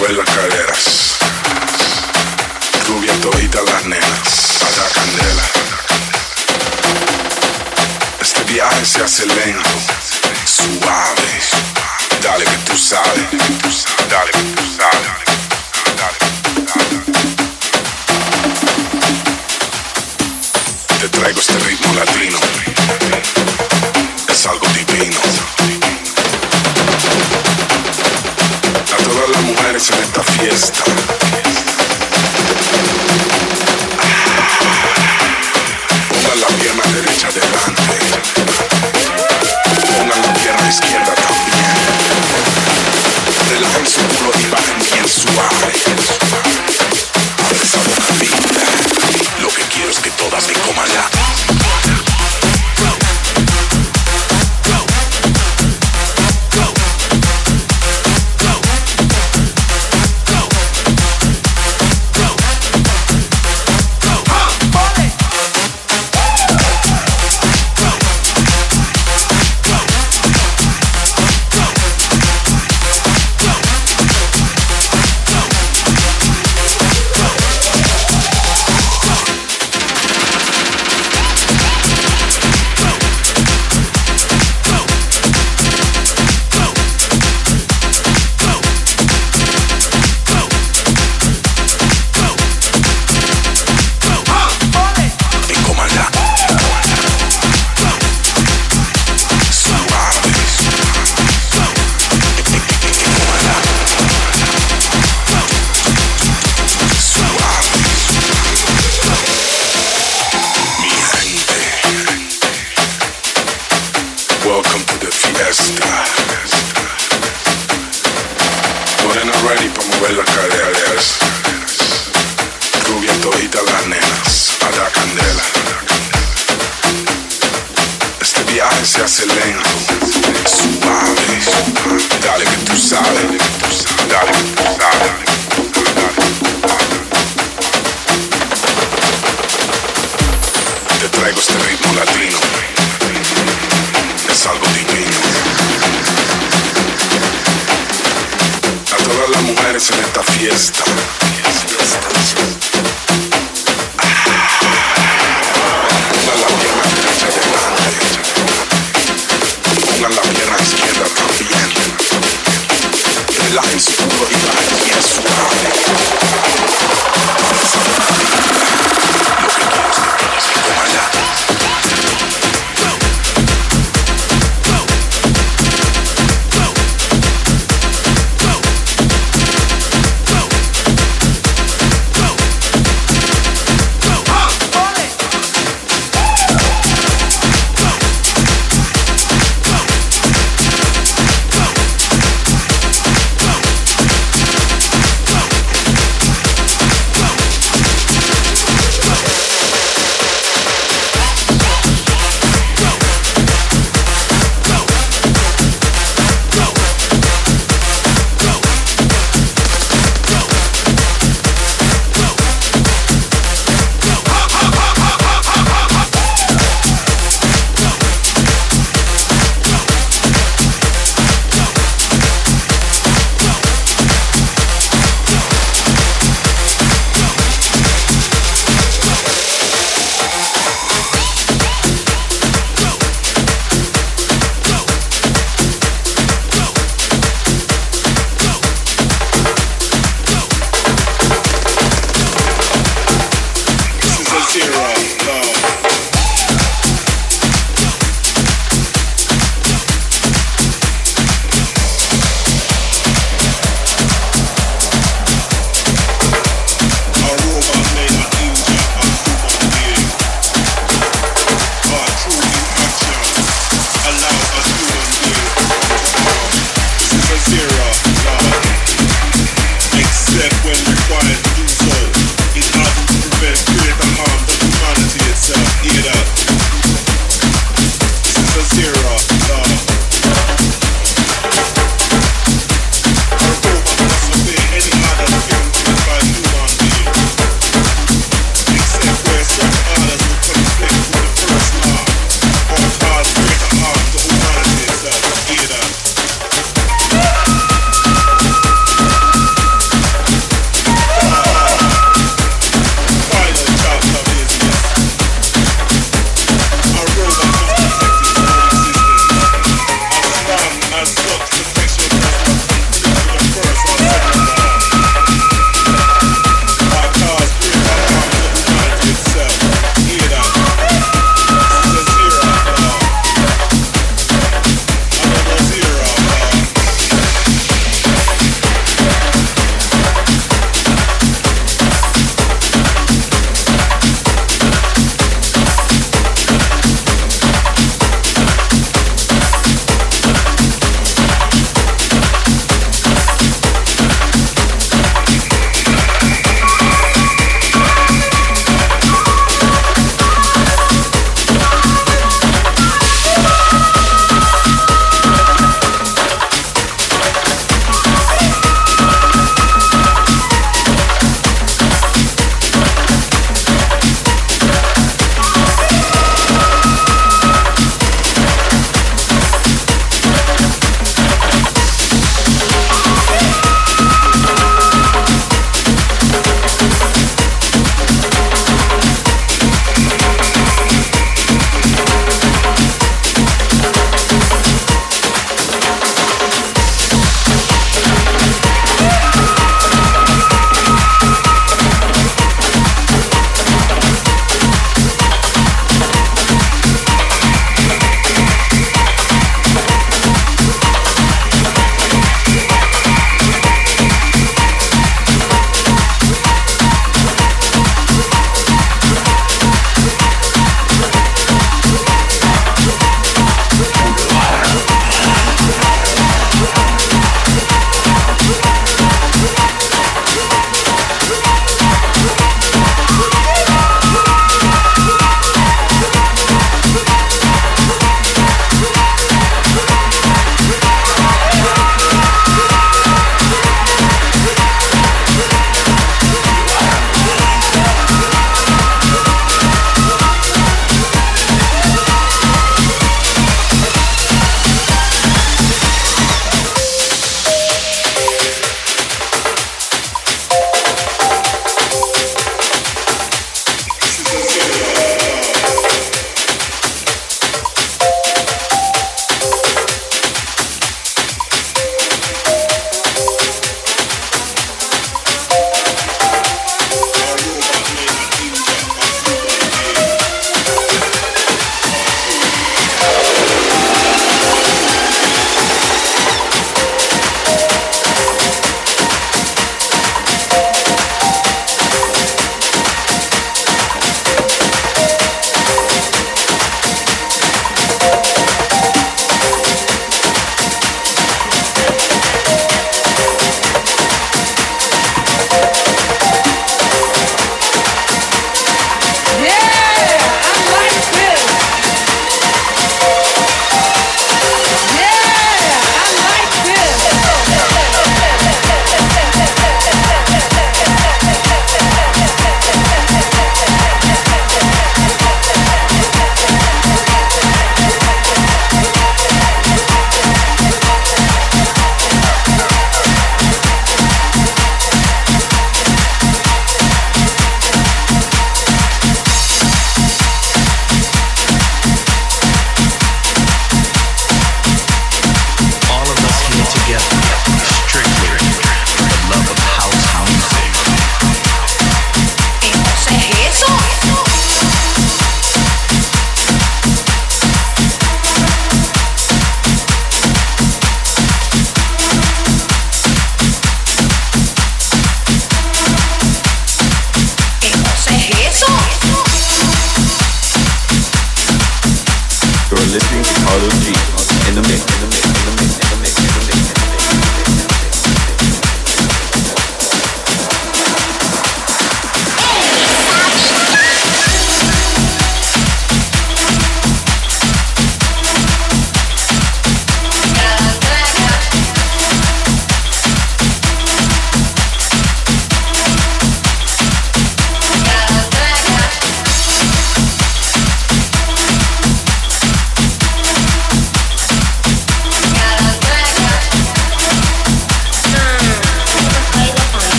mueven las caderas. Rubia todita las nenas, a la candela. Este viaje se hace lento, suave. Dale que tú sabes.